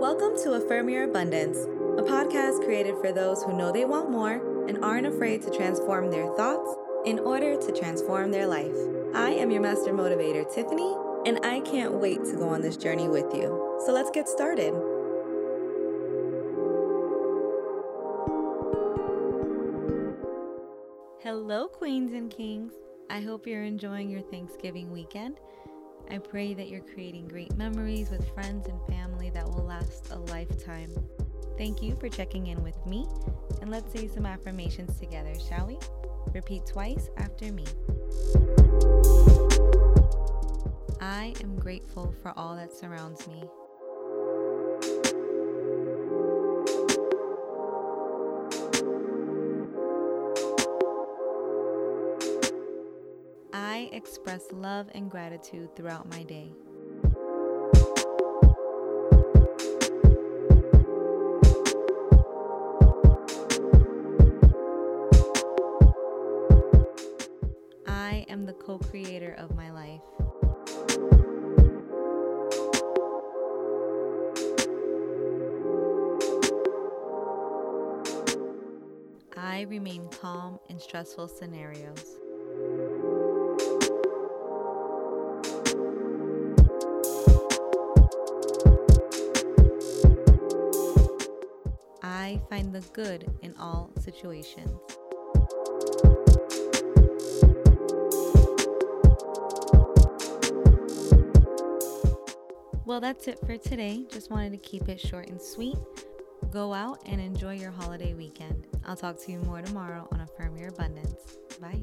Welcome to Affirm Your Abundance, a podcast created for those who know they want more and aren't afraid to transform their thoughts in order to transform their life. I am your master motivator, Tiffany, and I can't wait to go on this journey with you. So let's get started. Hello, queens and kings. I hope you're enjoying your Thanksgiving weekend. I pray that you're creating great memories with friends and family that will last a lifetime. Thank you for checking in with me, and let's say some affirmations together, shall we? Repeat twice after me. I am grateful for all that surrounds me. I express love and gratitude throughout my day. I am the co creator of my life. I remain calm in stressful scenarios. I find the good in all situations. Well, that's it for today. Just wanted to keep it short and sweet. Go out and enjoy your holiday weekend. I'll talk to you more tomorrow on Affirm Your Abundance. Bye.